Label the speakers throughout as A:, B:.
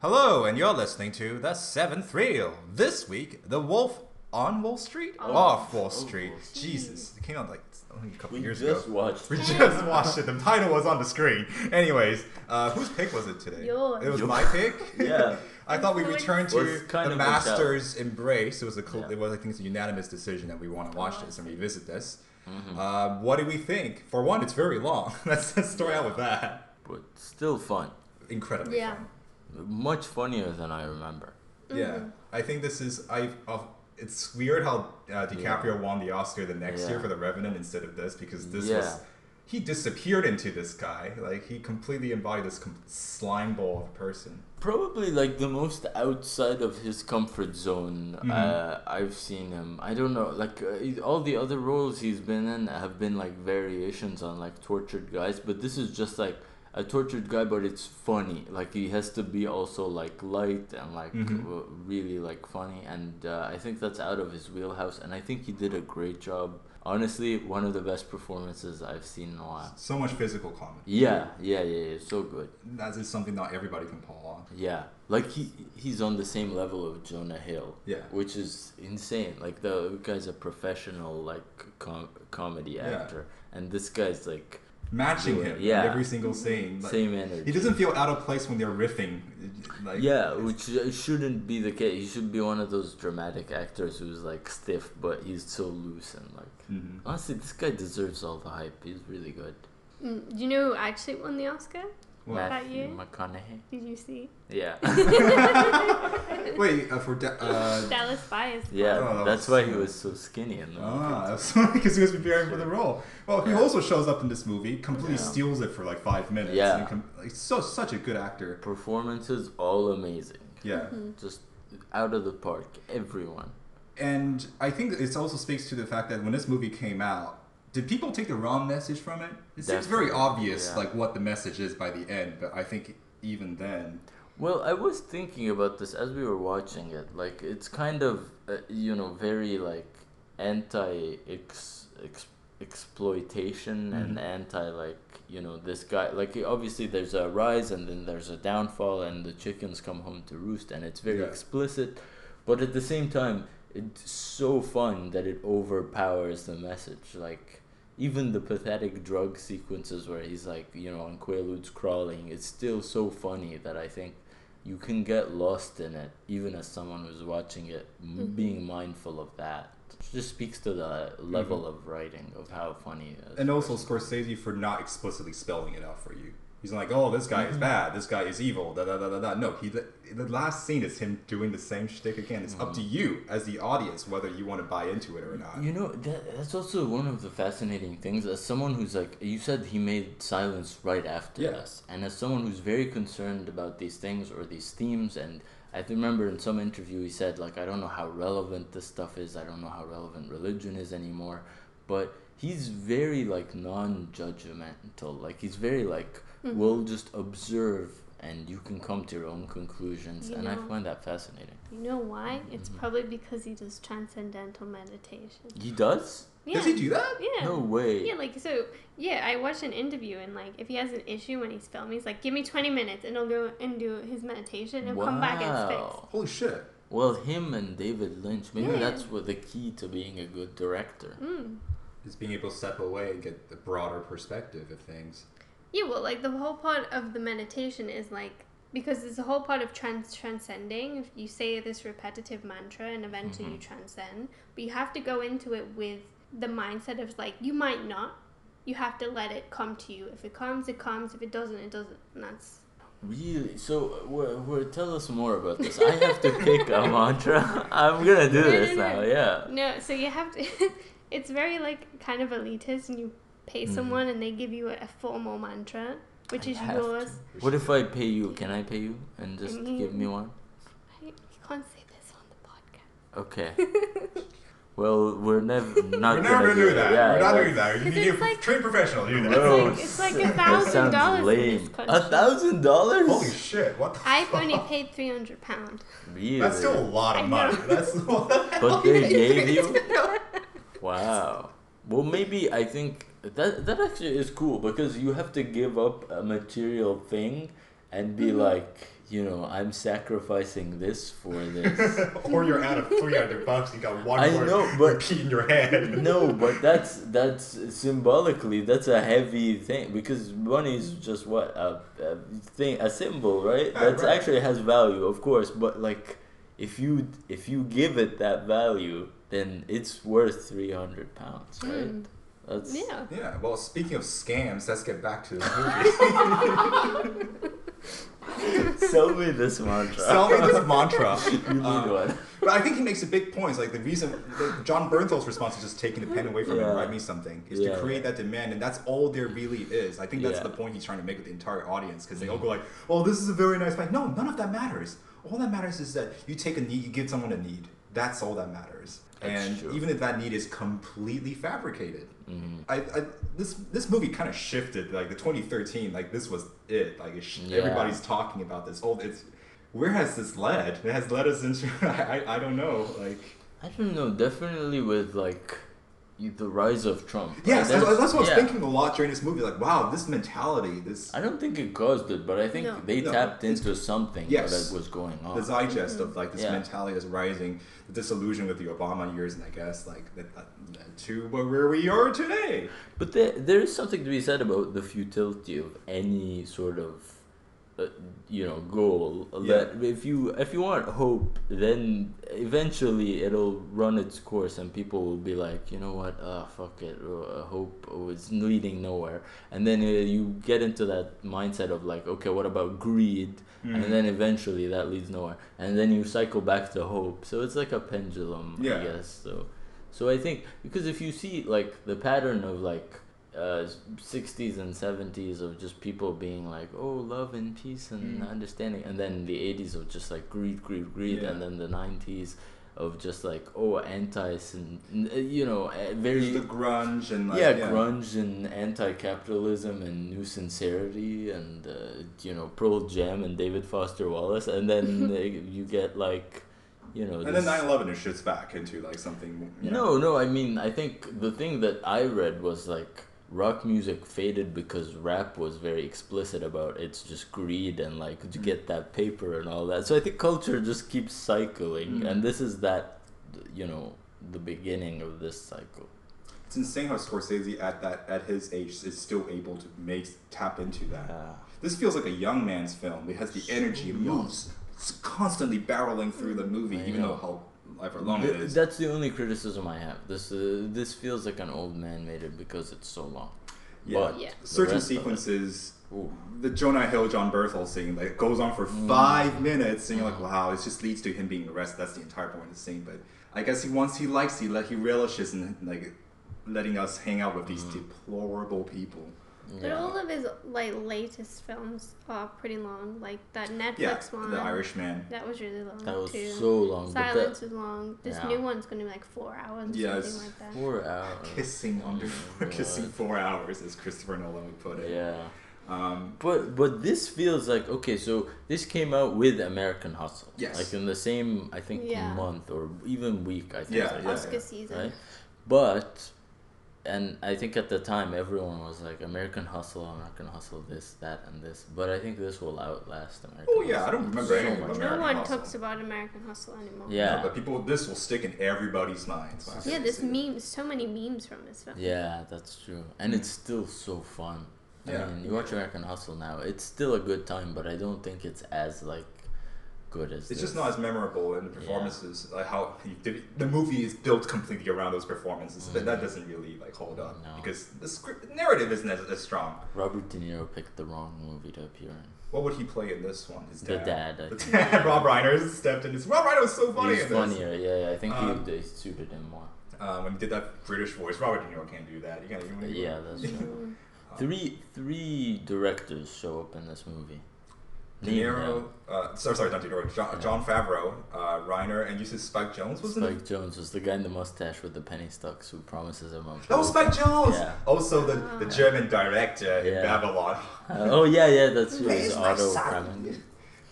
A: Hello, and you're listening to The Seventh Reel. This week, The Wolf on Wall Street?
B: Oh.
A: Off Wall
B: Oh,
A: Street.
B: Wall Street.
A: Jesus, it came out like only a couple years ago.
B: We
A: years
B: just
A: ago.
B: watched.
A: We just watched it. The title was on the screen. Anyways, uh, whose pick was it today?
C: Yours.
A: It was
B: Yours.
A: my pick.
B: Yeah.
A: I thought we returned to the
B: of a shout.
A: Masters Embrace. It was a cl-
B: Yeah.
A: it was I think it's a unanimous decision that we want to watch this and revisit this.
B: Mhm.
A: Uh, what do we think? For one, it's very long. let's, let's start out with that.
B: But still fun.
A: Incredibly
C: Yeah.
A: fun.
B: Much funnier than I remember.
A: Yeah,
C: Mhm.
A: I think this is I. Uh, it's weird how uh, DiCaprio won the Oscar the next year for The Revenant instead of this because this
B: Yeah.
A: was he disappeared into this guy. Like he completely embodied this com- slime ball of a person.
B: Probably like the most outside of his comfort zone
A: Mhm.
B: uh, I've seen him. I don't know, like uh, all the other roles he's been in have been like variations on like tortured guys, but this is just like a tortured guy, but it's funny. Like he has to be also like light and like
A: Mhm.
B: really like funny, and uh, I think that's out of his wheelhouse. And I think he did a great job. Honestly, one of the best performances I've seen in a while.
A: So much physical comedy.
B: Yeah, yeah, yeah, yeah. So good.
A: That is something not everybody can pull off.
B: Yeah, like he he's on the same level of Jonah Hill,
A: Yeah.
B: which is insane. Like the guy's a professional like com- comedy
A: Yeah.
B: actor, and this guy's like
A: Matching
B: Yeah.
A: him in
B: Yeah.
A: every single scene. Like,
B: same energy.
A: he doesn't feel out of place when they're riffing. Like
B: yeah, which uh, shouldn't be the case. He should be one of those dramatic actors who's like stiff, but he's so loose and like.
A: Mhm.
B: Honestly, this guy deserves all the hype. He's really good.
C: Mm, do you know who actually won the Oscar?
A: Well,
C: That
B: Matthew
C: year?
B: McConaughey.
C: Did you see?
B: Yeah,
A: Wait, uh, for da- uh,
C: Dallas Buyers.
B: yeah.
A: Oh, that
B: that's
A: was
B: why he was so skinny in the
A: Ah, that's because he was preparing for the role. Well, he
B: Yeah.
A: also shows up in this movie, completely
B: Yeah.
A: steals it for like five minutes.
B: Yeah.
A: and com- like, so such a good actor.
B: performances all amazing.
A: Yeah,
C: Mm-hmm.
B: Just out of the park, everyone.
A: and I think it also speaks to the fact that when this movie came out, did people take the wrong message from it? It seems very obvious,
B: yeah.
A: like what the message is by the end. But I think even then,
B: Well, I was thinking about this as we were watching it. Like, it's kind of, uh, you know, very like anti ex, ex exploitation and
A: Mhm.
B: anti like you know this guy. Like, obviously there's a rise and then there's a downfall, and the chickens come home to roost, and it's very
A: Yeah.
B: explicit. But at the same time, it's so fun that it overpowers the message. Like. Even the pathetic drug sequences where he's like, you know, on Quaaludes crawling, it's still so funny that I think you can get lost in it, even as someone who's watching it, m
C: Mhm.
B: being mindful of that. It just speaks to the level of writing of how funny it is.
A: Mm-hmm. and also Scorsese for not explicitly spelling it out for you. He's like, "Oh, this guy is
B: Mhm.
A: bad. This guy is evil." Da da da da da. No, he the last scene is him doing the same shtick again. It's up to
B: Mhm.
A: you as the audience whether you want to buy into it or not.
B: You know, that, that's also one of the fascinating things. As someone who's like, you said he made silence right after
A: Yeah.
B: this. And as someone who's very concerned about these things or these themes, and I remember in some interview he said, like, I don't know how relevant this stuff is. I don't know how relevant religion is anymore. But he's very, like, non judgmental. Like, he's very, like,
C: Mhm.
B: we'll just observe and you can come to your own conclusions.
C: You
B: and I find that fascinating.
C: You know why? It's
B: Mhm.
C: probably because he does transcendental meditation.
B: He does?
C: Yeah.
A: Does he do that?
C: Yeah.
B: No way.
C: Yeah, like so. Yeah, I watched an interview and like if he has an issue when he's filming, he's like, "Give me twenty minutes and he'll go and do his meditation and he'll come back and it's fixed."
A: Holy shit!
B: Well, him and David Lynch, maybe
C: Yeah.
B: that's what the key to being a good director.
C: Mm.
A: Is being able to step away and get the broader perspective of things.
C: Yeah, well, like the whole part of the meditation is like because it's a whole part of trans transcending. If you say this repetitive mantra and eventually you
B: Mhm.
C: transcend, but you have to go into it with the mindset of like you might not. You have to let it come to you. If it comes, it comes. If it doesn't, it doesn't. And that's
B: Really? So, we're, we're, tell us more about this. I have to pick a mantra. I'm gonna do
C: No, no,
B: this
C: no.
B: now. Yeah.
C: no. So you have to. it's very like kind of elitist, and you pay
B: Mhm.
C: someone and they give you a, a formal mantra, which
B: I
C: is yours.
B: to. What if I pay you? Can I pay you and just
C: mean-
B: give me one?
C: I, you can't say this on the podcast.
B: Okay. well, we're never not
A: We're
B: gonna
A: never gonna do that.
B: Yeah,
A: We're not
B: yeah.
A: doing that. You
C: Because
A: need
C: it's
A: a
C: like-
A: trained professional. to do that.
B: Bro,
C: It's like- a thousand dollars in
B: lame.
C: this country.
B: A thousand dollars?
A: Holy shit! What the?
C: I've
A: fuck?
C: only paid three hundred pound.
B: Really?
A: That's still a lot
C: I
A: of
C: know.
A: money. That's what the
B: But they gave you? Wow. Well, maybe I think that that actually is cool because you have to give up a material thing and be
C: Mhm.
B: like, you know, I'm sacrificing this for this.
A: or you're out of 300 bucks, you got one
B: I
A: more
B: know, but-
A: repeat in your head.
B: no, but that's that's symbolically that's a heavy thing because money is just what a, a thing, a symbol, right? That
A: right.
B: actually has value, of course, but like if you if you give it that value, then it's worth three hundred pounds, right?
C: Mm.
B: That's
C: Yeah.
A: Yeah, well, speaking of scams, let's get back to the movie.
B: Sell me this mantra.
A: Sell me this mantra.
B: you need
A: Um,
B: one.
A: But I think he makes a big point. It's like the reason the, Jon Bernthal's response is just taking the pen away from him,
B: Yeah.
A: write me something, is
B: Yeah,
A: to create that demand, and that's all there really is. I think that's
B: Yeah.
A: the point he's trying to make with the entire audience, because they all
B: Mhm.
A: go like, "Oh, this is a very nice fight." No, none of that matters. All that matters is that you take a need, you give someone a need. That's all that matters.
B: That's
A: and
B: true.
A: even if that need is completely fabricated,
B: Mhm.
A: I, I this this movie kind of shifted like the 2013 like this was it like it sh-
B: Yeah.
A: everybody's talking about this oh it's where has this led it has led us into I, I I don't know like
B: I don't know. Definitely with like the rise of Trump. right?
A: yes that's, that's what I was
B: yeah.
A: thinking a lot during this movie like wow this mentality this
B: I don't think it caused it, but I think
C: No.
B: they
A: No,
B: tapped
A: it's-
B: into something
A: Yes.
B: that was going on.
A: the zeitgeist of like this
B: Yeah.
A: mentality is rising the disillusion with the Obama years and I guess like that, that led to where we are today
B: But there, there is something to be said about the futility of any sort of, uh, you know, goal.
A: Yeah.
B: That if you if you want hope, then eventually it'll run its course, and people will be like, you know what, ah, fuck it, uh, hope is leading nowhere. And then uh, you get into that mindset of like, okay, what about greed?
A: Mhm.
B: And then eventually that leads nowhere, and then you cycle back to hope. So it's like a pendulum,
A: Yeah.
B: I guess. So. So I think because if you see like the pattern of like uh, 60s and 70s of just people being like oh love and peace and
A: Mm.
B: understanding and then the 80s of just like greed greed greed
A: Yeah.
B: and then the 90s of just like oh anti and you know uh, very
A: There's the grunge and like
B: yeah, grunge and anti-capitalism and new sincerity and uh, you know Pearl Jam and David Foster Wallace and then uh, you get like you know
A: and then 9/11 it shifts back into like something you know,
B: no, no, I mean, I think the thing that I read was like rock music faded because rap was very explicit about its just greed and like to get that paper and all that. So I think culture just keeps cycling,
A: Mm.
B: and this is that, you know, the beginning of this cycle.
A: It's insane how Scorsese at that at his age is still able to make tap into that.
B: Yeah.
A: This feels like a young man's film. It has the
B: So
A: energy, it
B: young.
A: moves, it's constantly barreling through the movie,
B: I
A: even
B: know.
A: though how however long it
B: Th-
A: is.
B: That's the only criticism I have. This uh, this feels like an old man made it because it's so long.
A: yeah.
B: But
C: Yeah.
A: Certain
B: rest of it-
A: sequences,
B: Ooh.
A: the Jonah Hill, Jon Bernthal scene, like goes on for
B: Mm.
A: five minutes, and you're like,
B: Mm.
A: wow, it just leads to him being arrested. That's the entire point of the scene. But I guess he wants, he likes, he let, he relishes in like letting us hang out with these
B: Mm.
A: deplorable people.
C: But all of his like latest films are pretty long. Like that
A: Yeah,
C: Netflix one.
A: the Irishman.
C: That was really long
B: That was
C: too.
B: so long. but that-
C: Silence was long. This
B: Yeah.
C: new one's gonna be like four hours or
A: Yes.
C: something like that.
B: Four hours.
A: Kissing under
B: Oh my
A: kissing four hours, as Christopher Nolan would put it.
B: Yeah.
A: Um,
B: But but this feels like okay, so this came out with American Hustle.
A: Yes.
B: Like in the same I think
C: Yeah.
B: month or even week I think.
A: Yeah,
B: like
A: yeah,
C: Oscar season.
B: Right? But and I think at the time everyone was like American Hustle, American Hustle, this, that, and this. But I think this will outlast American.
A: Oh, yeah, I don't remember
B: so
A: anything
B: much
C: No
A: American
C: one
A: Hustle.
C: talks about American Hustle anymore.
B: Yeah.
A: but people, this will stick in everybody's minds. I
C: Yeah,
A: can
C: there's memes, so many memes from this film.
B: Yeah, that's true, and it's still so fun. I
A: Yeah.
B: mean, you watch American Hustle now; it's still a good time, but I don't think it's as like good as.
A: It's
B: this.
A: just not as memorable in the performances. Like how he did, the movie is built completely around those performances. But that
B: Mhm.
A: doesn't really like hold up
B: No.
A: because the script narrative isn't as, as strong.
B: Robert De Niro picked the wrong movie to appear in.
A: What would he play in this one? His
B: The
A: dad.
B: dad, I
A: The dad. Rob Reiner stepped in. This Rob Reiner was so funny
B: He's
A: in this.
B: funnier, yeah, yeah. I think
A: Um,
B: he, they suited him more.
A: Um, when he did that British voice, Robert De Niro can't do that. You gotta, you
B: Yeah, that's true.
C: Mm.
B: Three three directors show up in this movie.
A: De
B: Name
A: Niro, uh, sorry, sorry, not De Niro. John,
B: Yeah.
A: Jon Favreau, uh, Reiner, and you said Spike Jonze was in it.
B: Spike Jonze was the guy in the mustache with the penny stocks who promises him a.
A: That was Spike Jonze.
B: Yeah.
A: Also, the, the
C: Ah.
A: German director in
B: Yeah.
A: Babylon.
B: Uh, oh yeah, yeah, that's true.
A: Where's
B: It's
A: my
B: Otto
A: son?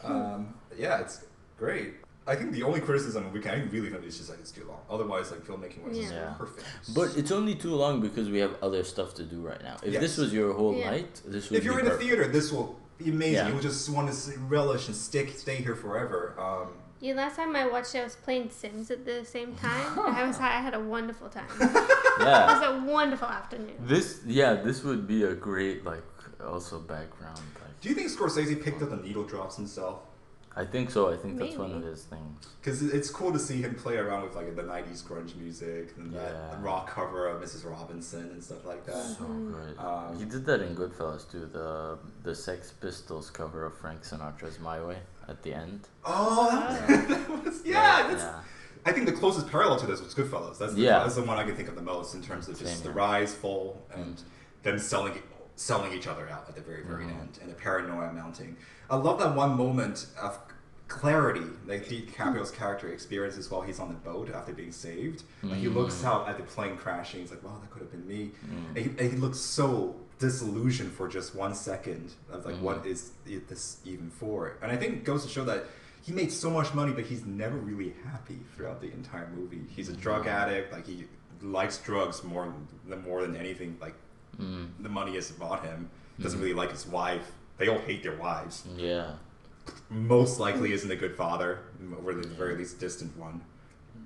A: Um, yeah, it's great. I think the only criticism we can really think is just like it's too long. Otherwise, like filmmaking was just
B: Yeah.
A: perfect.
B: But it's only too long because we have other stuff to do right now. If
A: Yes.
B: this was your whole
C: Yeah.
B: night, this would
A: if you're
B: be
A: in the
B: perfect.
A: theater, this will be amazing.
B: Yeah.
A: You would just want to relish and stick, stay here forever. Um,
C: Yeah, last time I watched it, I was playing Sims at the same time. I was I had a wonderful time. It
B: Yeah.
C: was a wonderful afternoon.
B: This yeah, this would be a great like also background. Like
A: do you think Scorsese picked up the needle drops himself?
B: I think so. I think that's one of his things.
A: Because it's cool to see him play around with like the '90s grunge music and that rock cover of Mrs. Robinson and stuff like that.
B: So good.
A: Um,
B: he did that in Goodfellas too. The the Sex Pistols cover of Frank Sinatra's "My Way" at the end.
A: Oh, that, that was yeah. That's,
B: yeah.
A: I think the closest parallel to this was Goodfellas. That's the,
B: Yeah.
A: that's the one I can think of the most in terms of just
B: Same
A: the rise, fall, and
B: Mm.
A: them selling selling each other out at the very very
B: Mhm.
A: end, and the paranoia mounting. I love that one moment of clarity that DiCaprio's character experiences while he's on the boat after being saved. Like he looks
B: Mm.
A: out at the plane crashing. He's like, "Wow, that could have been me."
B: Mm.
A: And he, and he looks so disillusioned for just one second of like, what is it- this even for? And I think it goes to show that he made so much money, but he's never really happy throughout the entire movie. He's a drug
B: Mhm.
A: addict. Like he likes drugs more than more than anything. Like
B: Mm.
A: the money has bought him. Doesn't
B: Mhm.
A: really like his wife. They all hate their wives.
B: Yeah.
A: Most likely isn't a good father, or at the very least distant one.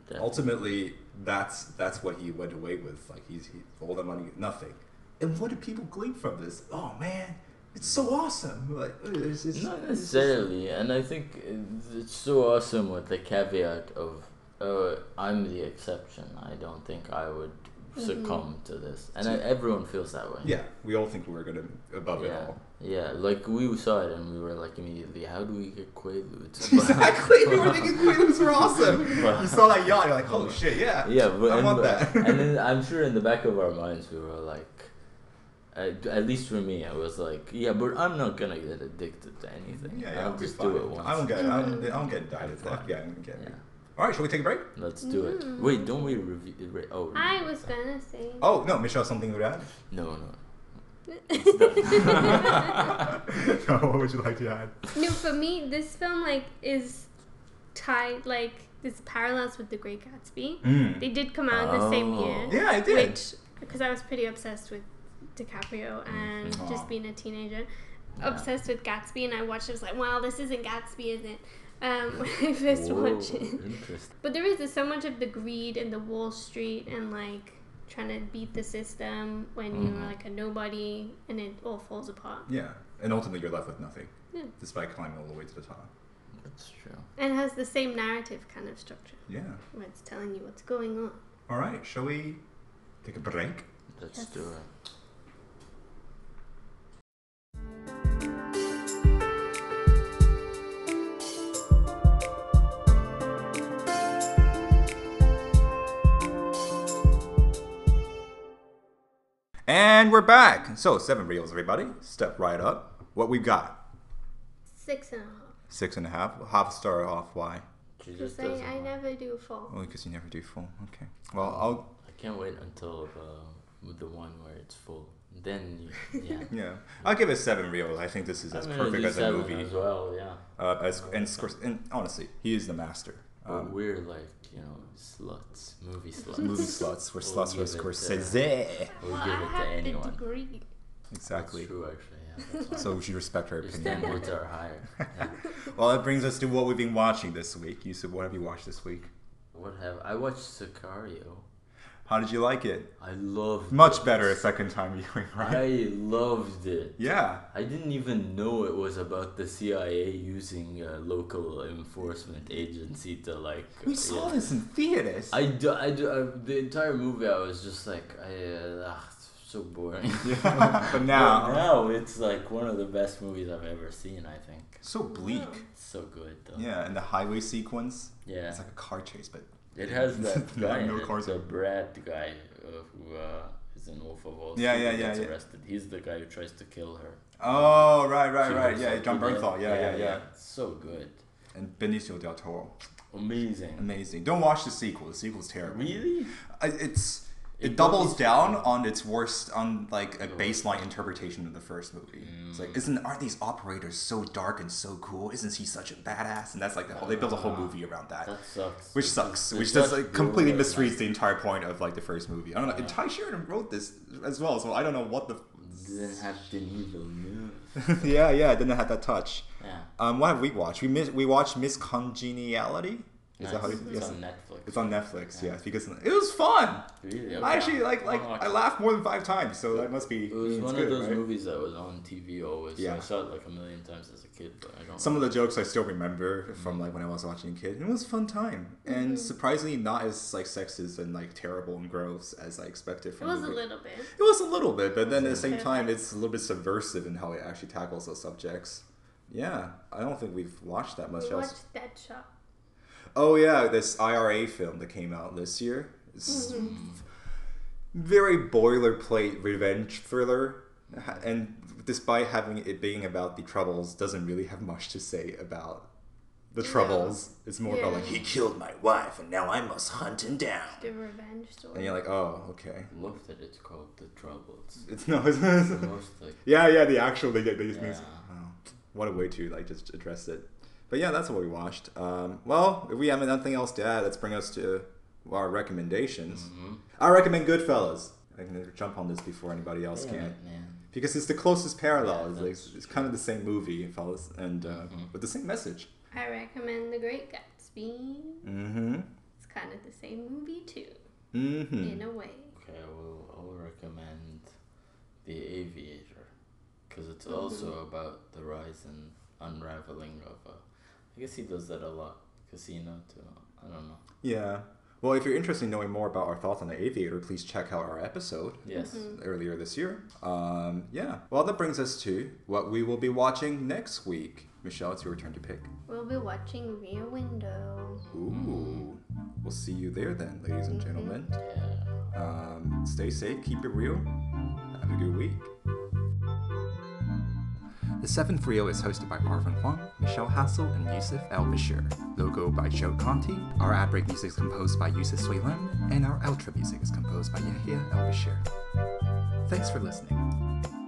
B: Definitely.
A: Ultimately, that's that's what he went away with. Like he's he, all the money, nothing. And what do people glean from this? Oh man, it's so awesome! Like it's, it's,
B: Not
A: it's
B: necessarily, and I think it's- it's so awesome with the caveat of uh, I'm the exception. I don't think I would succumb to this, and I, everyone feels that way.
A: yeah, we all think we're gonna above it
B: yeah,
A: all.
B: yeah. Like we saw it, and we were like immediately, how do we get Quaaludes?
A: exactly. We were thinking Quaaludes were awesome. You saw that yacht, you're like, oh shit, yeah.
B: yeah, but
A: I
B: and,
A: want that.
B: and then I'm sure in the back of our minds we were like. At, at least for me, I was like, yeah, but I'm not gonna get addicted to anything.
A: Yeah, yeah,
B: I'll
A: I'll
B: just
A: fine.
B: do it once.
A: I don't get, I don't, I don't get
B: addicted.
A: Yeah, I don't get
B: Yeah.
A: All right, shall we take a break?
B: Let's do it.
C: Mm.
B: Wait, don't we review? Re- oh,
C: I was gonna say.
A: Oh no, Michelle, something to add?
B: no, no.
A: no, what would you like to add?
C: No, for me, this film like is tied like this parallels with The Great Gatsby.
A: Mm.
C: They did come out in the same
B: Oh.
C: year.
A: Yeah, it did.
C: Which, because I was pretty obsessed with DiCaprio and
A: Mhm.
C: just being a teenager,
B: Yeah.
C: obsessed with Gatsby, and I watched it. I was like, wow, this isn't Gatsby, is it? Um, when I first
B: Whoa,
C: watched it.
B: Interesting.
C: But there is so much of the greed and the Wall Street and like trying to beat the system when
B: Mhm.
C: you're like a nobody and it all falls apart.
A: Yeah, and ultimately you're left with nothing,
C: Yeah.
A: despite climbing all the way to the top.
B: That's true.
C: And it has the same narrative kind of structure
A: Yeah.
C: where it's telling you what's going on.
A: All right, shall we take a break?
B: Let's
C: Yes.
B: do it.
A: And we're back. So seven reels, everybody. Step right up. What we've got?
C: Six and a half.
A: Six and a half. Half a star off. Why?
C: Because I, I never do full.
A: Well, because you never do full. Okay. Well, I'll.
B: I can't wait until uh, with the one where it's full. Then, you, yeah.
A: Yeah, I'll give it seven reels. I think this is as
B: I'm
A: perfect
B: do
A: as a movie.
B: as well. Yeah.
A: Uh, as and, and honestly, he is the master.
B: But
A: Um,
B: we're like you know sluts, movie sluts.
A: movie sluts. We're
B: We'll
A: sluts
B: give
A: for
B: it,
A: Scorsese.
B: We'll
C: Well,
B: give
C: I
B: it to anyone.
C: the degree.
A: Exactly.
B: That's true, actually. Yeah. That's.
A: So we should respect her
B: Your
A: opinion.
B: standards are higher. Yeah.
A: well, that brings us to what we've been watching this week. You said, what have you watched this week?
B: What have I watched Sicario?
A: How did you like it?
B: I loved it.
A: Much
B: it.
A: better a second time viewing, right?
B: I loved it.
A: Yeah.
B: I didn't even know it was about the CIA using a local enforcement agency to like.
A: We saw
B: yeah.
A: this in theaters.
B: I do, I do, uh, the entire movie I was just like, I, uh, ah, it's so boring.
A: Yeah, but now-
B: now it's like one of the best movies I've ever seen. I think
A: so bleak.
B: it's so good though.
A: Yeah, and the highway sequence.
B: Yeah.
A: It's like a car chase, but
B: It has that guy,
A: no cars
B: the. Brad guy uh, who uh, is in Wolf of Wall Street.
A: Yeah, yeah, yeah,
B: Gets
A: yeah.
B: arrested. He's the guy who tries to kill her.
A: oh right, right,
B: She
A: right. Yeah,
B: Jon
A: Bernthal. Yeah, yeah, yeah.
B: So good,
A: And Benicio del Toro.
B: amazing.
A: Amazing. Don't watch the sequel. The sequel's terrible.
B: Really?
A: It's it,
B: It
A: doubles down on its worst on like a baseline interpretation of the first movie. It's
B: Mm.
A: like, isn't aren't these operators so dark and so cool? Isn't he such a badass? And that's like the whole, they built a whole movie around that.
B: That sucks.
A: Which
B: It's
A: sucks. Which
B: it's
A: just like completely misreads the entire point of like the first movie. I don't know. And. Ty Sheridan wrote this as well, so I don't know what the.
B: Didn't have Denis Villeneuve.
A: yeah, yeah, didn't have that touch.
B: Yeah.
A: Um, what have we watched? We miss, we watched Miss Congeniality. Is that how you,
B: it's
A: yes.
B: on Netflix.
A: It's on Netflix,
B: Yeah.
A: yes, because it was fun.
B: Really?
A: I actually like like
B: I'll
A: I laughed more than five times, so that must be.
B: It was one
A: good,
B: of those
A: right?
B: movies that was on TV always. So
A: Yeah.
B: I saw it like a million times as a kid, but I don't.
A: Some of the jokes I still remember from mm-hmm. like when I was watching a kid. It was a fun time, and mm-hmm. surprisingly not as like sexist and like terrible and gross as I expected From
C: It
A: was
C: a little bit.
A: It was a little bit, but then at the same
C: Okay.
A: time, it's a little bit subversive in how it actually tackles those subjects. Yeah, I don't think we've watched that much
C: We
A: else.
C: watched Deadshot.
A: Oh yeah, this IRA film that came out this year. It's
C: Mm-hmm.
A: very boilerplate revenge thriller, and despite having it being about the troubles, doesn't really have much to say about the
C: No.
A: troubles. It's more about like he killed my wife, and now I must hunt him down.
C: The revenge story.
A: And you're like, oh, okay.
B: love that it's called The Troubles.
A: It's no, it's,
B: The most like
A: yeah, yeah. The actual they, they just means,
B: Yeah.
A: oh, what a way to like just address it. But yeah, that's what we watched. Um, well, if we have nothing else to add, let's bring us to our recommendations.
B: Mhm.
A: I recommend Goodfellas. I can jump on this before anybody else
B: Yeah,
A: can
B: man.
A: because it's the closest parallel.
B: Yeah,
A: it's, like, it's kind of the same movie, fellas, and uh,
B: Mhm.
A: with the same message.
C: I recommend The Great Gatsby.
A: Mm-hmm.
C: It's kind of the same movie too,
A: Mm-hmm.
C: in a way.
B: Okay, I will. I will recommend The Aviator because it's also about the rise and unraveling of. Uh, I guess he does that a lot. Casino too. I don't know.
A: Yeah. Well, if you're interested in knowing more about our thoughts on the Aviator, please check out our episode
B: Yes.
A: earlier this year. Um, yeah. Well, that brings us to what we will be watching next week. Michelle, it's your turn to pick.
C: We'll be watching Rear Window.
A: Ooh. We'll see you there then, ladies and gentlemen.
B: Yeah.
A: Um, stay safe, keep it real. Have a good week. The Seventh Reel oh is hosted by Arvin Huang, Michelle Hassel, and Yusuf El Bashir. Logo by Joe Conti. Our ad break music is composed by Yusuf Suilan, and our outro music is composed by Yahya El Bashir. Thanks for listening.